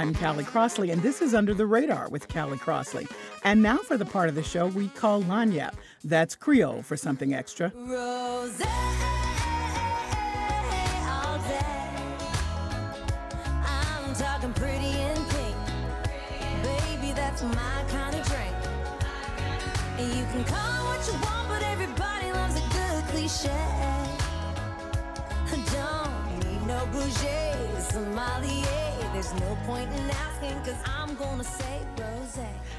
I'm Callie Crossley, and this is Under the Radar with Callie Crossley. And now for the part of the show we call Lagniappe. That's Creole for something extra. Rose all There's no point in asking, cause I'm gonna say rose.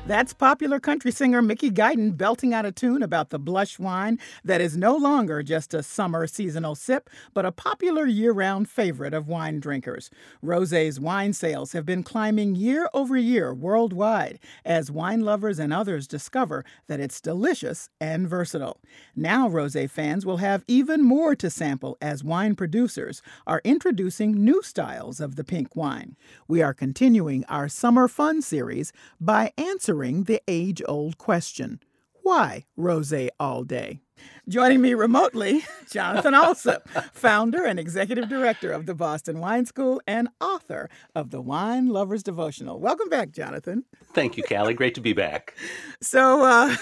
That's popular country singer Mickey Guyton belting out a tune about the blush wine that is no longer just a summer seasonal sip, but a popular year round favorite of wine drinkers. Rosé's wine sales have been climbing year over year worldwide as wine lovers and others discover that it's delicious and versatile. Now, Rosé fans will have even more to sample as wine producers are introducing new styles of the pink wine. We are continuing our Summer Fun series by answering the age old question why rose all day? Joining me remotely, Jonathan Alsop, founder and executive director of the Boston Wine School and author of the Wine Lover's Devotional. Welcome back, Jonathan. Thank you, Callie. Great to be back. So, uh,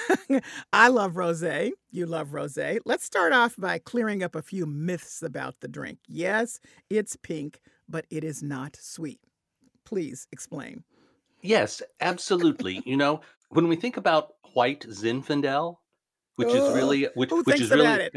I love rose. You love rose. Let's start off by clearing up a few myths about the drink. Yes, it's pink, but it is not sweet. Please explain. Yes, absolutely. you know, when we think about white Zinfandel, which is really which which is really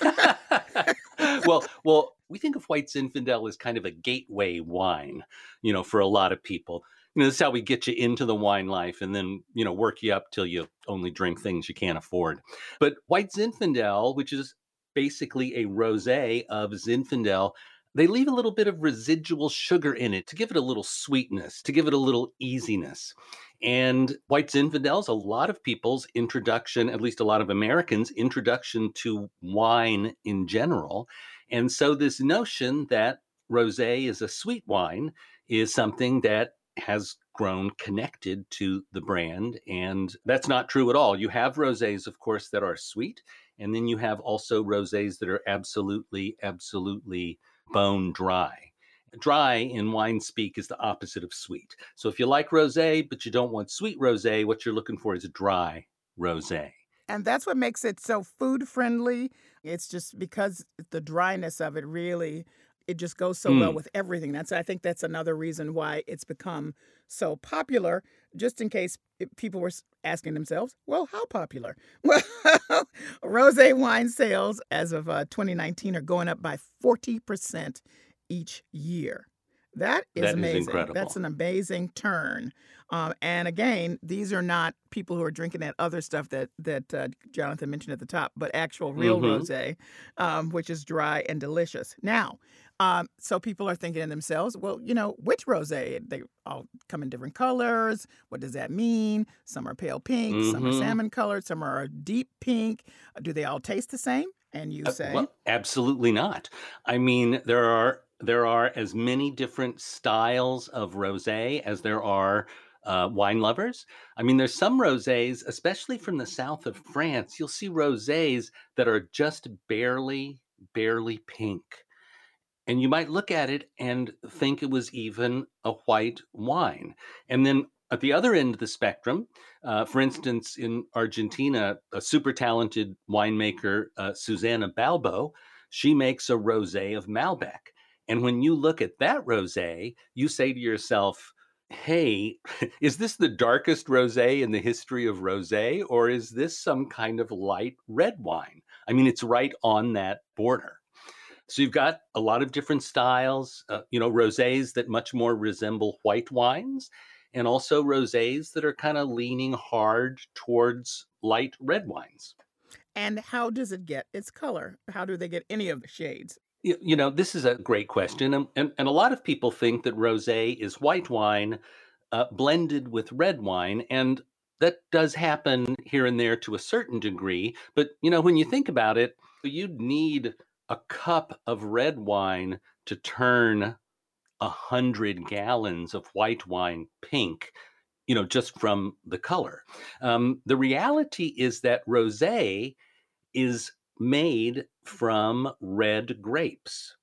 well, well, we think of white Zinfandel as kind of a gateway wine, you know, for a lot of people. You know, this is how we get you into the wine life and then, you know, work you up till you only drink things you can't afford. But white Zinfandel, which is basically a rosé of Zinfandel, they leave a little bit of residual sugar in it to give it a little sweetness, to give it a little easiness. And White Zinfandel is a lot of people's introduction, at least a lot of Americans' introduction to wine in general. And so this notion that rosé is a sweet wine is something that has grown connected to the brand and that's not true at all. You have rosés of course that are sweet and then you have also rosés that are absolutely absolutely bone dry. Dry in wine speak is the opposite of sweet. So if you like rosé but you don't want sweet rosé, what you're looking for is a dry rosé. And that's what makes it so food friendly. It's just because the dryness of it really it just goes so well Mm. with everything. That's I think that's another reason why it's become so popular. Just in case people were asking themselves, well, how popular? Well, rosé wine sales as of uh, 2019 are going up by 40% each year. That is That amazing. incredible. That's an amazing turn. Um, and again, these are not people who are drinking that other stuff that that uh, Jonathan mentioned at the top, but actual real Mhm. rosé, um, which is dry and delicious. Now, um, so people are thinking to themselves, well, you know, which rosé? They all come in different colors. What does that mean? Some are pale pink, some are Mhm. salmon colored, some are deep pink. Do they all taste the same? And you Uh, say, well, absolutely not. I mean, there are there are as many different styles of rosé as there are uh, wine lovers. I mean, there's some rosés, especially from the south of France. You'll see rosés that are just barely, barely pink, and you might look at it and think it was even a white wine. And then at the other end of the spectrum, uh, for instance, in Argentina, a super talented winemaker, uh, Susana Balbo, she makes a rosé of Malbec. And when you look at that rosé, you say to yourself, hey, is this the darkest rosé in the history of rosé, or is this some kind of light red wine? I mean, it's right on that border. So you've got a lot of different styles, uh, you know, rosés that much more resemble white wines, and also rosés that are kind of leaning hard towards light red wines. and how does it get its color? How do they get any of the shades? You, you know, this is a great question. And, and, and a lot of people think that rose is white wine uh, blended with red wine. And that does happen here and there to a certain degree. But, you know, when you think about it, you'd need a cup of red wine to turn a hundred gallons of white wine pink you know just from the color. Um, the reality is that rosé is made from red grapes.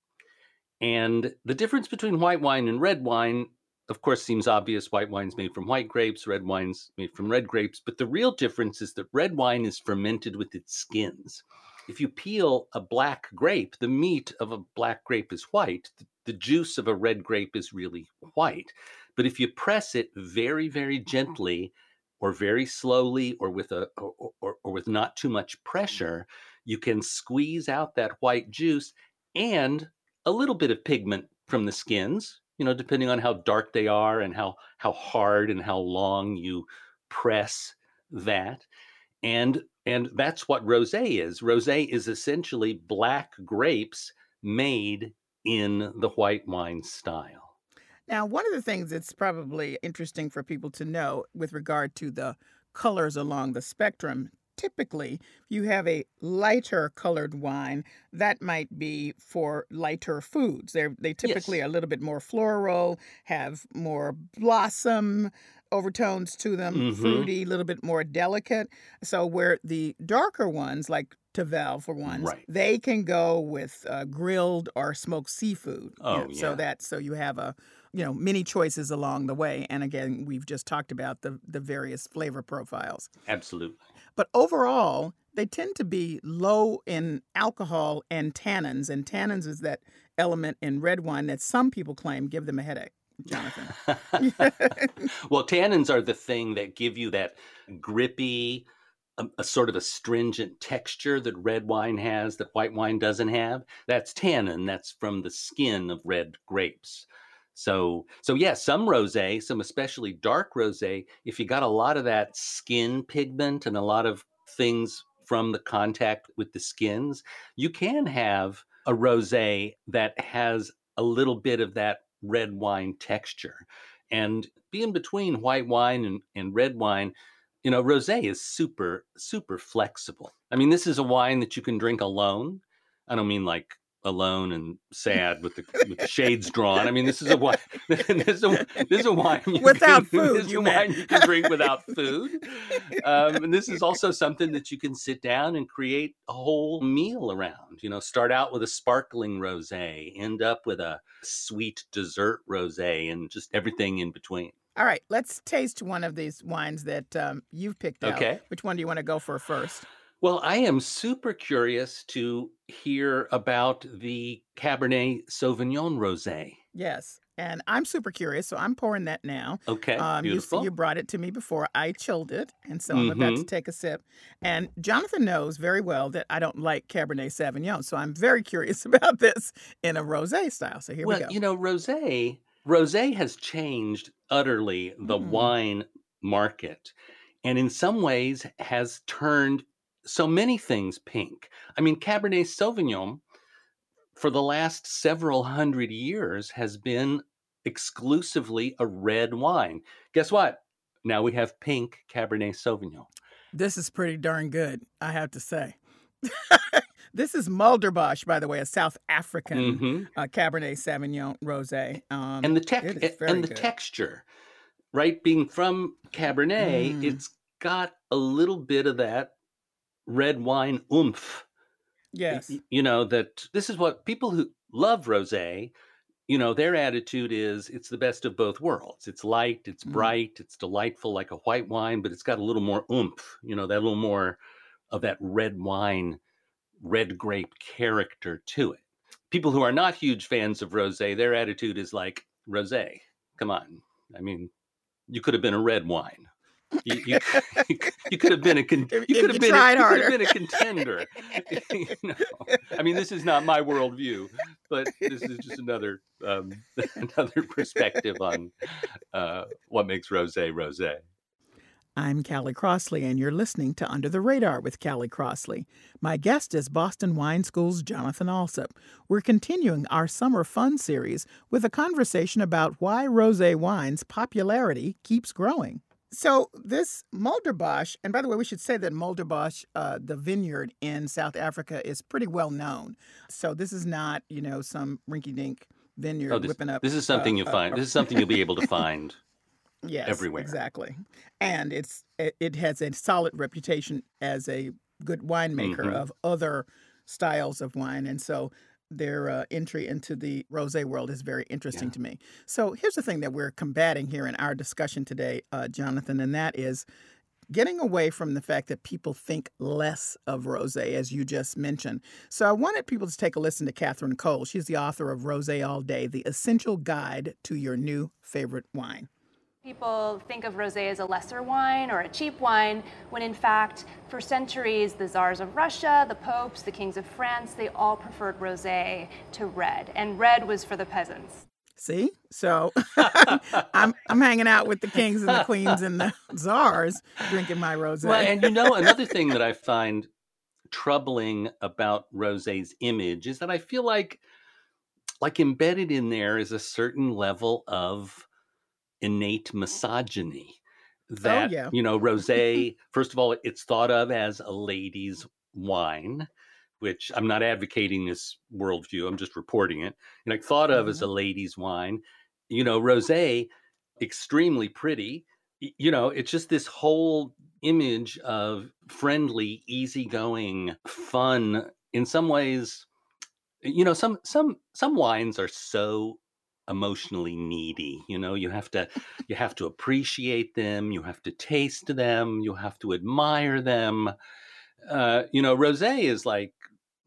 And the difference between white wine and red wine of course seems obvious. White wine's made from white grapes red wine's made from red grapes. But the real difference is that red wine is fermented with its skins if you peel a black grape the meat of a black grape is white the juice of a red grape is really white. But if you press it very, very mm-hmm. gently, or very slowly, or with a or, or, or with not too much pressure, you can squeeze out that white juice and a little bit of pigment from the skins. You know, depending on how dark they are and how how hard and how long you press that, and and that's what rosé is. Rosé is essentially black grapes made in the white wine style. Now, one of the things that's probably interesting for people to know with regard to the colors along the spectrum typically you have a lighter colored wine that might be for lighter foods They're, they typically Yes. are a little bit more floral have more blossom overtones to them Mhm. fruity a little bit more delicate so where the darker ones like Tavel for ones Right. they can go with uh, grilled or smoked seafood Oh, know, so yeah. that so you have a you know many choices along the way and again we've just talked about the the various flavor profiles Absolutely. but overall they tend to be low in alcohol and tannins and tannins is that element in red wine that some people claim give them a headache jonathan well, tannins are the thing that give you that grippy, a, a sort of astringent texture that red wine has that white wine doesn't have. That's tannin. That's from the skin of red grapes. So, so yeah, some rosé, some especially dark rosé, if you got a lot of that skin pigment and a lot of things from the contact with the skins, you can have a rosé that has a little bit of that red wine texture. And being between white wine and, and red wine, you know, rosé is super, super flexible. I mean, this is a wine that you can drink alone. I don't mean like alone and sad with the with the shades drawn. I mean, this is a wine. This is a, this is a wine you Without can, food, This is you wine you can drink without food. Um, and this is also something that you can sit down and create a whole meal around. You know, start out with a sparkling rosé, end up with a sweet dessert rosé, and just everything in between. all right let's taste one of these wines that um, you've picked out Okay. which one do you want to go for first Well, I am super curious to hear about the Cabernet Sauvignon rosé. yes and i'm super curious so i'm pouring that now Okay, Um, you, beautiful. you brought it to me before I chilled it, and so I'm about to Mhm. take a sip. And Jonathan knows very well that I don't like Cabernet Sauvignon, so I'm very curious about this in a rosé style. So here well, we go. you know, rosé rosé has changed utterly the Mm. wine market, and in some ways has turned so many things pink. I mean, Cabernet Sauvignon for the last several hundred years has been exclusively a red wine. Guess what? Now we have pink Cabernet Sauvignon. This is pretty darn good, I have to say. this is Mulderbosch, by the way, a South African Mhm. uh, Cabernet Sauvignon rosé. Um, and the tech it is a- very and the good. texture, right? Being from Cabernet, Mm. it's got a little bit of that red wine oomph. Yes, You know that this is what people who love rosé, you know, their attitude is it's the best of both worlds. It's light, it's Mm. bright, it's delightful like a white wine, but it's got a little more oomph. You know, that little more of that red wine, red grape character to it. People who are not huge fans of rosé, their attitude is like rosé. Come on, I mean, you could have been a red wine. You, you, you could have been a con- If- you could have been tried a, you could harder. have been a contender. you know? I mean, this is not my worldview, but this is just another um, another perspective on uh, what makes rosé rosé. I'm Callie Crossley, and you're listening to Under the Radar with Callie Crossley. My guest is Boston Wine School's Jonathan Alsop. We're continuing our summer fun series with a conversation about why rosé wine's popularity keeps growing. So this Mulderbosch, and by the way, we should say that Mulderbosch, uh, the vineyard in South Africa, is pretty well known. So this is not, you know, some rinky-dink vineyard Oh, this, whipping up. this is something uh, you uh, find. This is something you'll be able to find. yes, everywhere. Exactly, and it's it, it has a solid reputation as a good winemaker Mhm. of other styles of wine, and so their uh, entry into the rosé world is very interesting Yeah. to me. So here's the thing that we're combating here in our discussion today, uh, Jonathan, and that is getting away from the fact that people think less of rosé, as you just mentioned. So I wanted people to take a listen to Catherine Cole. She's the author of Rosé All Day: The Essential Guide to Your New Favorite Wine. People think of rosé as a lesser wine or a cheap wine, when in fact, for centuries, the czars of Russia, the popes, the kings of France, they all preferred rosé to red, and red was for the peasants. See, so I'm I'm hanging out with the kings and the queens and the czars, drinking my rosé. Well, and you know, another thing that I find troubling about Rosé's image is that I feel like, like embedded in there is a certain level of innate mm-hmm. misogyny. Oh, that yeah. you know, rosé. First of all, it's thought of as a lady's wine, which I'm not advocating this worldview. I'm just reporting it. And like thought of as mm-hmm. a lady's wine. You know, rosé, extremely pretty. You know, it's just this whole image of friendly, easygoing, fun. In some ways, you know, some some some wines are so emotionally needy you know? You have to you have to appreciate them you have to taste them you have to admire them. Uh you know rosé is like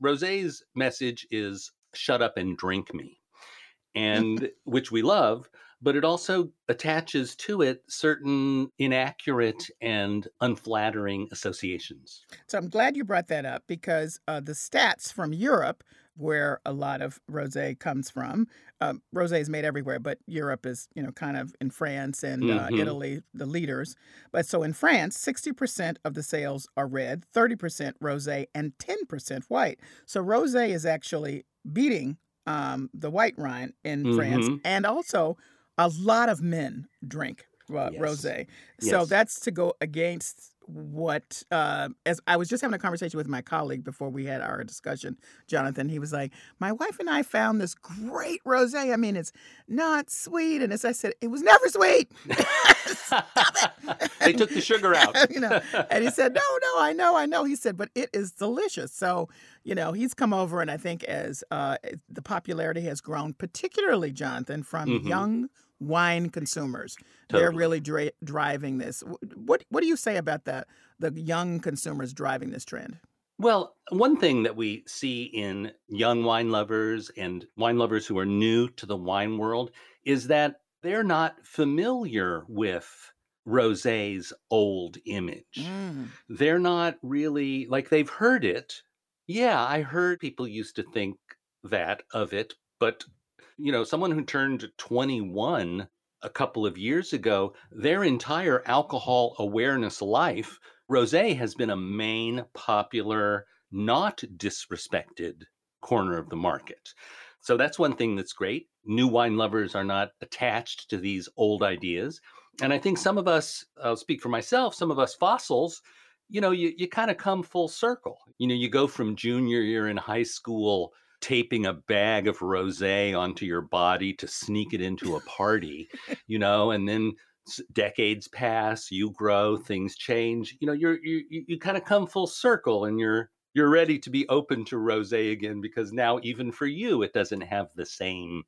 rosé's message is shut up and drink me and which we love but it also attaches to it certain inaccurate and unflattering associations. So I'm glad you brought that up because uh, the stats from Europe, where a lot of rosé comes from, um, rosé is made everywhere, but Europe is, you know, kind of in France and uh, Mhm. Italy, the leaders. But so in France, 60% of the sales are red, 30% rosé, and 10% white. So rosé is actually beating um, the white wine in France, Mhm. and also a lot of men drink uh, Yes. rosé. So Yes. that's to go against what uh, as I was just having a conversation with my colleague before we had our discussion, Jonathan. He was like, "My wife and I found this great rosé. I mean, it's not sweet." And as I said, it was never sweet. they took the sugar out you know, and he said, "No, no, I know, I know." He said, "But it is delicious." So, you know, he's come over, and I think as uh, the popularity has grown, particularly Jonathan from Mhm. young wine consumers, they're really dri- driving this. What What do you say about that? The young consumers driving this trend. Well, one thing that we see in young wine lovers and wine lovers who are new to the wine world is that they're not familiar with rosé's old image. Mm. They're not really like they've heard it. Yeah, I heard people used to think that of it, but you know, someone who turned 21 a couple of years ago, their entire alcohol awareness life, rosé has been a main popular, not disrespected corner of the market. So that's one thing that's great. New wine lovers are not attached to these old ideas. And I think some of us, I'll speak for myself, some of us fossils, you know, you, you kind of come full circle. You know, you go from junior year in high school taping a bag of rosé onto your body to sneak it into a party, you know, and then decades pass, you grow, things change. You know, you're you you, you kind of come full circle and you're you're ready to be open to rosé again because now even for you it doesn't have the same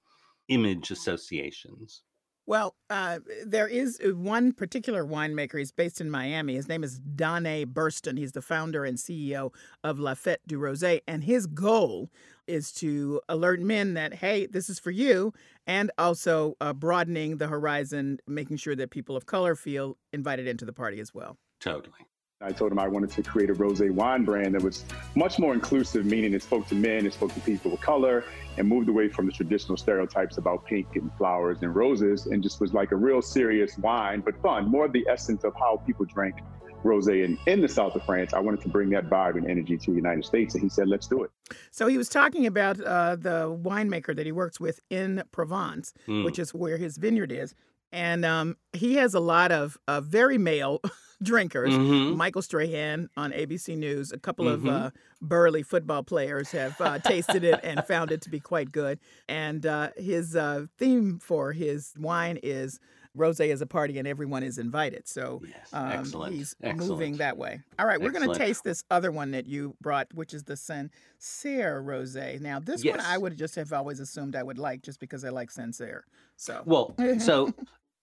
image associations. Well, uh, there is uh, one particular winemaker. He's based in Miami. His name is Dé Burston. He's the founder and CEO of La Fête du Rosé. And his goal is to alert men that, hey, this is for you, and also uh, broadening the horizon, making sure that people of color feel invited into the party as well. Totally. I told him I wanted to create a rosé wine brand that was much more inclusive, meaning it spoke to men, it spoke to people of color, and moved away from the traditional stereotypes about pink and flowers and roses, and just was like a real serious wine, but fun, more the essence of how people drank rosé in, in the south of France. I wanted to bring that vibe and energy to the United States, and he said, "Let's do it." So he was talking about uh, the winemaker that he works with in Provence, Mm. which is where his vineyard is, and um, he has a lot of uh, very male drinkers. Mhm. Michael Strahan on ABC News. A couple of Mhm. uh, Burley football players have uh, tasted it and found it to be quite good. And uh, his uh, theme for his wine is "Rosé is a party and everyone is invited." So Yes, um, excellent, he's excellent. moving that way. All right, we're going to taste this other one that you brought, which is the Sancerre Rosé. Now, this one I would just have always assumed I would like just because I like Sancerre. So, Well, so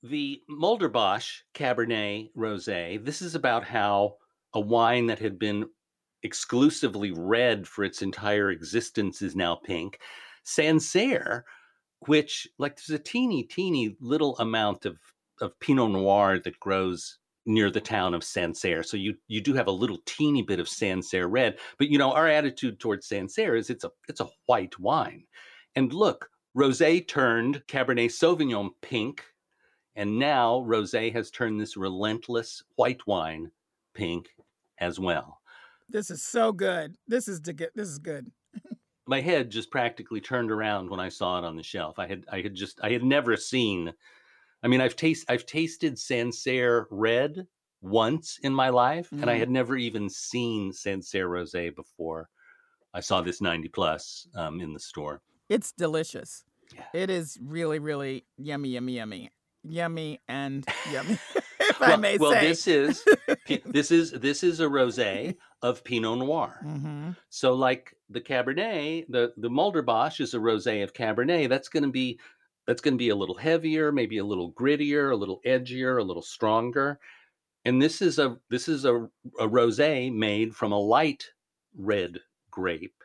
the Mulderbosch Cabernet Rosé, this is about how a wine that had been exclusively red for its entire existence is now pink. Sancerre, which like there's a teeny, teeny little amount of, of Pinot Noir that grows near the town of Sancerre. So you you do have a little teeny bit of Sancerre red, but you know our attitude towards Sancerre is it's a it's a white wine. And look, rosé turned Cabernet Sauvignon pink, and now rosé has turned this relentless white wine pink as well. this is so good. This is. This is good. My head just practically turned around when I saw it on the shelf. I had I had just I had never seen I mean I've taste I've tasted Sancerre red once in my life and I Mhm. had never even seen Sancerre rosé before. I saw this 90 plus um, in the store. It's delicious. Yeah. It is really, really yummy, yummy, yummy, yummy, and yummy. if I well, may well, say. this is this is this is a rosé of Pinot Noir. hmm So, like the Cabernet, the the Mulderbosch is a rosé of Cabernet. That's going to be that's going to be a little heavier, maybe a little grittier, a little edgier, a little stronger. And this is a this is a, a rosé made from a light red grape,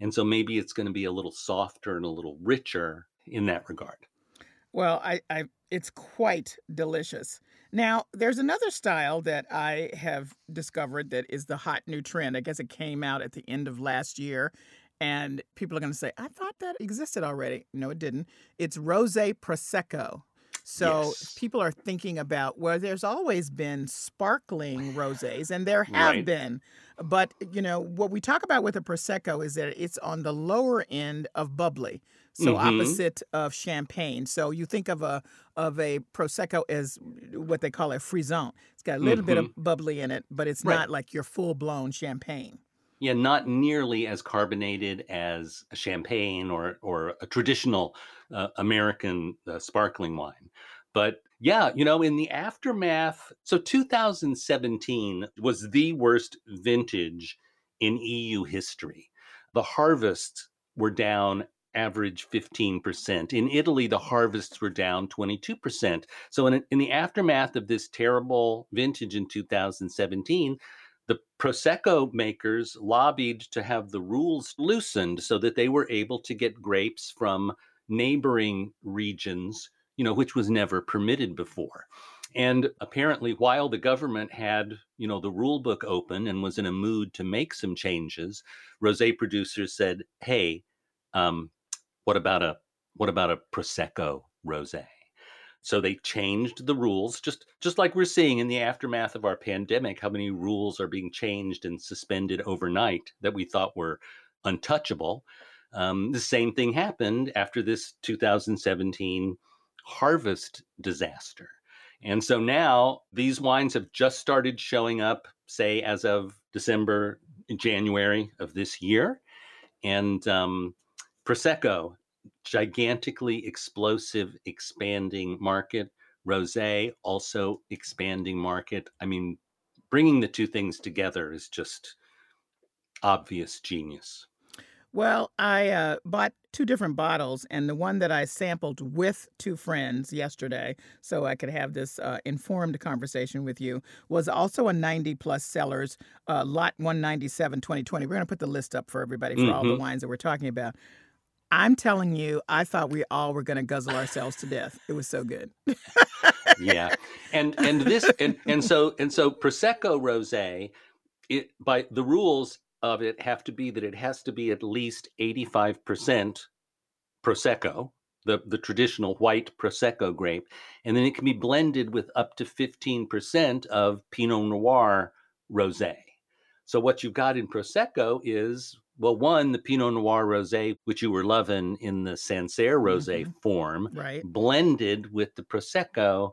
and so maybe it's going to be a little softer and a little richer in that regard. Well, I, I, it's quite delicious. Now, there's another style that I have discovered that is the hot new trend. I guess it came out at the end of last year, and people are going to say, "I thought that existed already." No, it didn't. It's rosé prosecco. So Yes. people are thinking about well, there's always been sparkling rosés, and there have Right. been, but you know what we talk about with a prosecco is that it's on the lower end of bubbly, so Mhm. opposite of champagne. So you think of a of a prosecco as what they call a frisson. It's got a little bit of bubbly in it, but it's Mm-hmm. Right. not like your full blown champagne. Yeah, not nearly as carbonated as a champagne or or a traditional uh, American uh, sparkling wine. But yeah, you know, in the aftermath, so 2017 was the worst vintage in EU history. The harvests were down average 15%. In Italy, the harvests were down 22%. So in, in the aftermath of this terrible vintage in 2017, the prosecco makers lobbied to have the rules loosened so that they were able to get grapes from neighboring regions you know which was never permitted before and apparently while the government had you know the rule book open and was in a mood to make some changes rosé producers said hey um, what about a what about a prosecco rosé so they changed the rules, just just like we're seeing in the aftermath of our pandemic, how many rules are being changed and suspended overnight that we thought were untouchable. Um, the same thing happened after this 2017 harvest disaster. And so now these wines have just started showing up, say, as of December, January of this year. And um, Prosecco gigantically explosive expanding market rosé also expanding market i mean bringing the two things together is just obvious genius Well, I uh, bought two different bottles, and the one that I sampled with two friends yesterday, so I could have this uh, informed conversation with you, was also a 90 plus Cellars, uh, lot 197 2020. We're going to put the list up for everybody for all the Mhm. wines that we're talking about. I'm telling you, I thought we all were going to guzzle ourselves to death. It was so good. yeah and and this and and so and so prosecco rosé it by the rules of it have to be that it has to be at least 85% prosecco the the traditional white prosecco grape and then it can be blended with up to 15% of pinot noir rosé so what you've got in prosecco is well one the pinot noir rosé which you were loving in the sancerre rosé Mhm. form Right. blended with the prosecco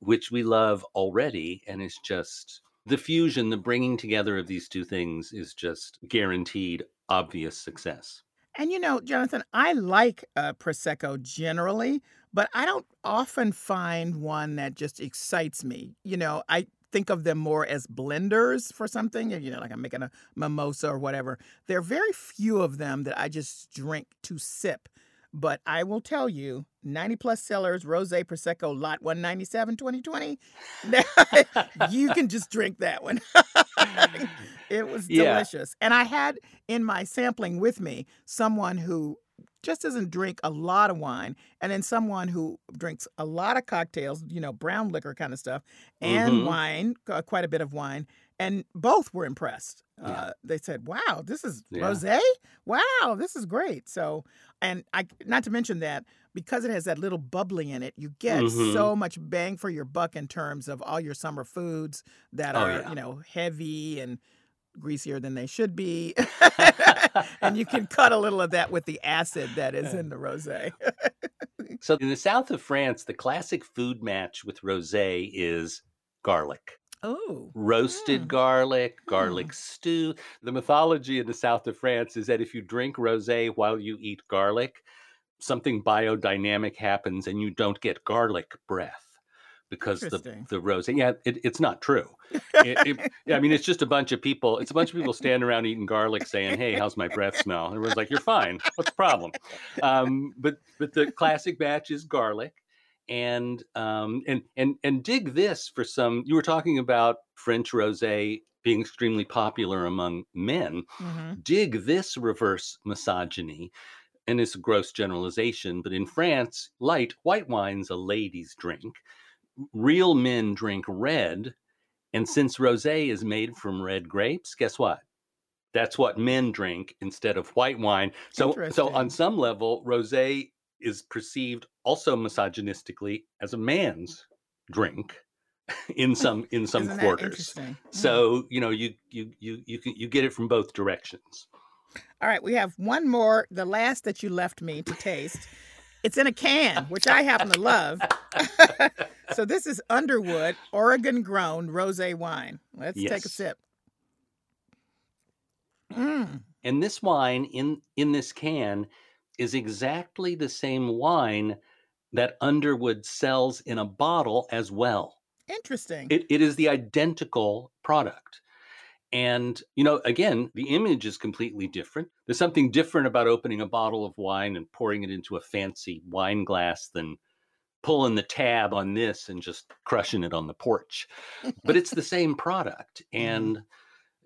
which we love already and it's just the fusion the bringing together of these two things is just guaranteed obvious success And you know, Jonathan, I like uh, Prosecco generally, but I don't often find one that just excites me. You know, I think of them more as blenders for something, you know, like I'm making a mimosa or whatever. There are very few of them that I just drink to sip. But I will tell you, 90 plus Cellars, Rose Prosecco Lot 197 2020, you can just drink that one. it was Yeah. delicious. And I had in my sampling with me someone who just doesn't drink a lot of wine, and then someone who drinks a lot of cocktails, you know, brown liquor kind of stuff, and Mhm. wine, uh, quite a bit of wine. And both were impressed. Yeah. Uh, they said, "Wow, this is Yeah. rosé. Wow, this is great." So, and I not to mention that because it has that little bubbly in it, you get Mhm. so much bang for your buck in terms of all your summer foods that Oh, are, yeah. you know, heavy and greasier than they should be. and you can cut a little of that with the acid that is in the rosé. so in the south of france the classic food match with rosé is garlic oh. roasted Mm. garlic, garlic stew. The mythology in the south of France is that if you drink rosé while you eat garlic, something biodynamic happens and you don't get garlic breath because the the rosé. Yeah, it, it's not true. It- it- yeah, I mean, it's just a bunch of people. It's a bunch of people standing around eating garlic, saying, "Hey, how's my breath smell?" And everyone's like, "You're fine. What's the problem?" Um, but but the classic batch is garlic and um and and and dig this for some you were talking about french rosé being extremely popular among men Mhm. dig this reverse misogyny and it's a gross generalization but in france light white wine's a lady's drink real men drink red and oh. since rosé is made from red grapes guess what? That's what men drink instead of white wine. So so on some level rosé is perceived also misogynistically as a man's drink in some in some Isn't quarters. so hmm. you know you you you you can you get it from both directions. All right, we have one more, the last that you left me to taste. It's in a can, which I happen to love. so this is Underwood Oregon grown rosé wine. Let's take a sip. Mm. and this wine in in this can is exactly the same wine that underwood sells in a bottle as well Interesting. it, it is the identical product and you know again the image is completely different. There's something different about opening a bottle of wine and pouring it into a fancy wine glass than pulling the tab on this and just crushing it on the porch. But it's the same product mm-hmm. and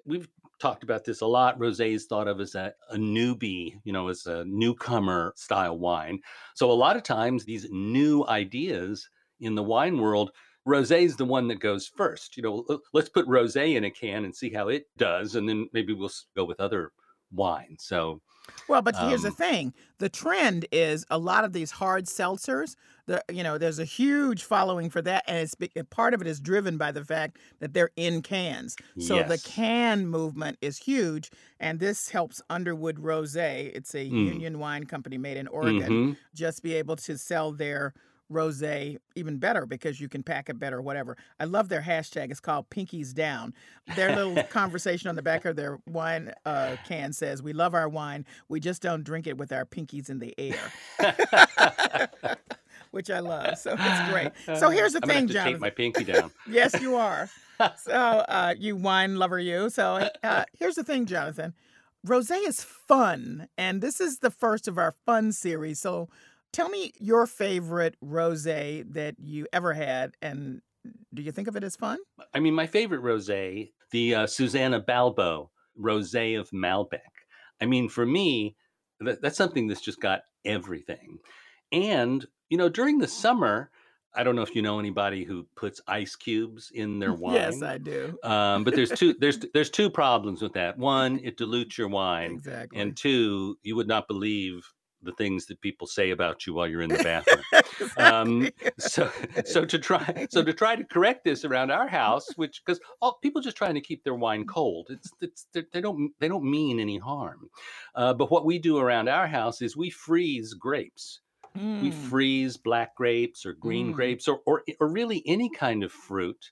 we've talked about this a lot. Rosé is thought of as a, a newbie you know as a newcomer style wine. So a lot of times these new ideas in the wine world rosé is the one that goes first you know let's put rosé in a can and see how it does and then maybe we'll go with other wine so Well, but here's the Um, thing: the trend is a lot of these hard seltzers. The you know, there's a huge following for that, and it's part of it is driven by the fact that they're in cans. So the can movement is huge, and this helps Underwood Rosé. It's a Mm. union wine company made in Oregon. mhm. Just be able to sell their rosé even better because you can pack it better, whatever. I love their hashtag. It's called Pinkies Down. Their little conversation on the back of their wine uh, can says, "We love our wine. We just don't drink it with our pinkies in the air," which I love. So it's great. So here's the I'm thing, have to Jonathan. tape my pinky down Yes, you are. so uh, you wine lover, you. So uh, here's the thing, Jonathan. Rosé is fun, and this is the first of our fun series. So tell me your favorite rosé that you ever had, and do you think of it as fun? I mean, my favorite rosé, the uh, Susana Balbo rosé of Malbec. I mean, for me, that, that's something that's just got everything. And you know, during the summer, I don't know if you know anybody who puts ice cubes in their wine. Yes, I do. Um, but there's two there's there's two problems with that. One, it dilutes your wine, Exactly. and two, you would not believe the things that people say about you while you're in the bathroom. um, so so to try so to try to correct this around our house, which because all people just trying to keep their wine cold, it's it's they don't they don't mean any harm. Uh, but what we do around our house is we freeze grapes. We Mm. freeze black grapes or green Mm. grapes or, or or really any kind of fruit.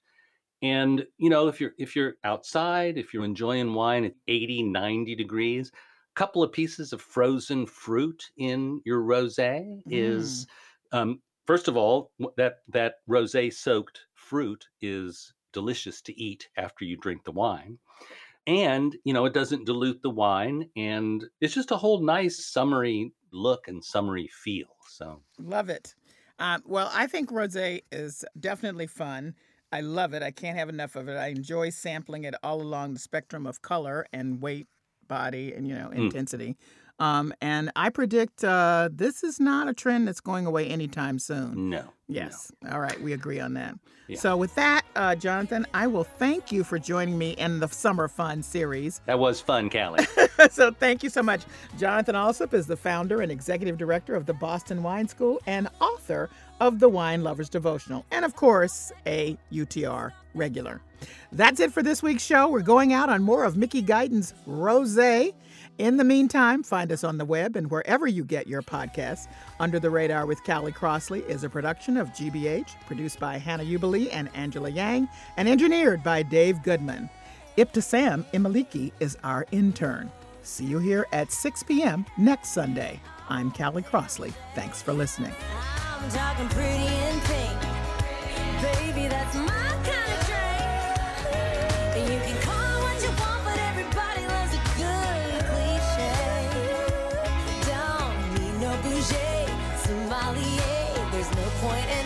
And you know, if you're if you're outside, if you're enjoying wine at 80, 90 degrees, couple of pieces of frozen fruit in your rosé is um, first of all, that that rosé soaked fruit is delicious to eat after you drink the wine. And, you know, it doesn't dilute the wine and it's just a whole nice summery look and summery feel. So Love it. Um, well, I think rosé is definitely fun. I love it. I can't have enough of it. I enjoy sampling it all along the spectrum of color and weight, body, and you know Mm. intensity. Um, and I predict uh, this is not a trend that's going away anytime soon. no. no. Yes. All right. We agree on that. Yeah. So, with that, uh, Jonathan, I will thank you for joining me in the Summer Fun series. That was fun, Callie. so, thank you so much. Jonathan Alsop is the founder and executive director of the Boston Wine School and author of the Wine Lovers Devotional, and of course, a UTR regular. That's it for this week's show. We're going out on more of Mickey Guyton's Rose. In the meantime, find us on the web and wherever you get your podcasts. Under the Radar with Callie Crossley is a production of GBH, produced by Hannah Jubilee and Angela Yang, and engineered by Dave Goodman. Ibtisam Imaliki is our intern. See you here at 6 p.m. next Sunday. I'm Callie Crossley. Thanks for listening. I'm talking pretty in pink. Baby, that's my kind of drink. You can call it what you want, but everybody loves a good cliche. Sommelier. There's no point in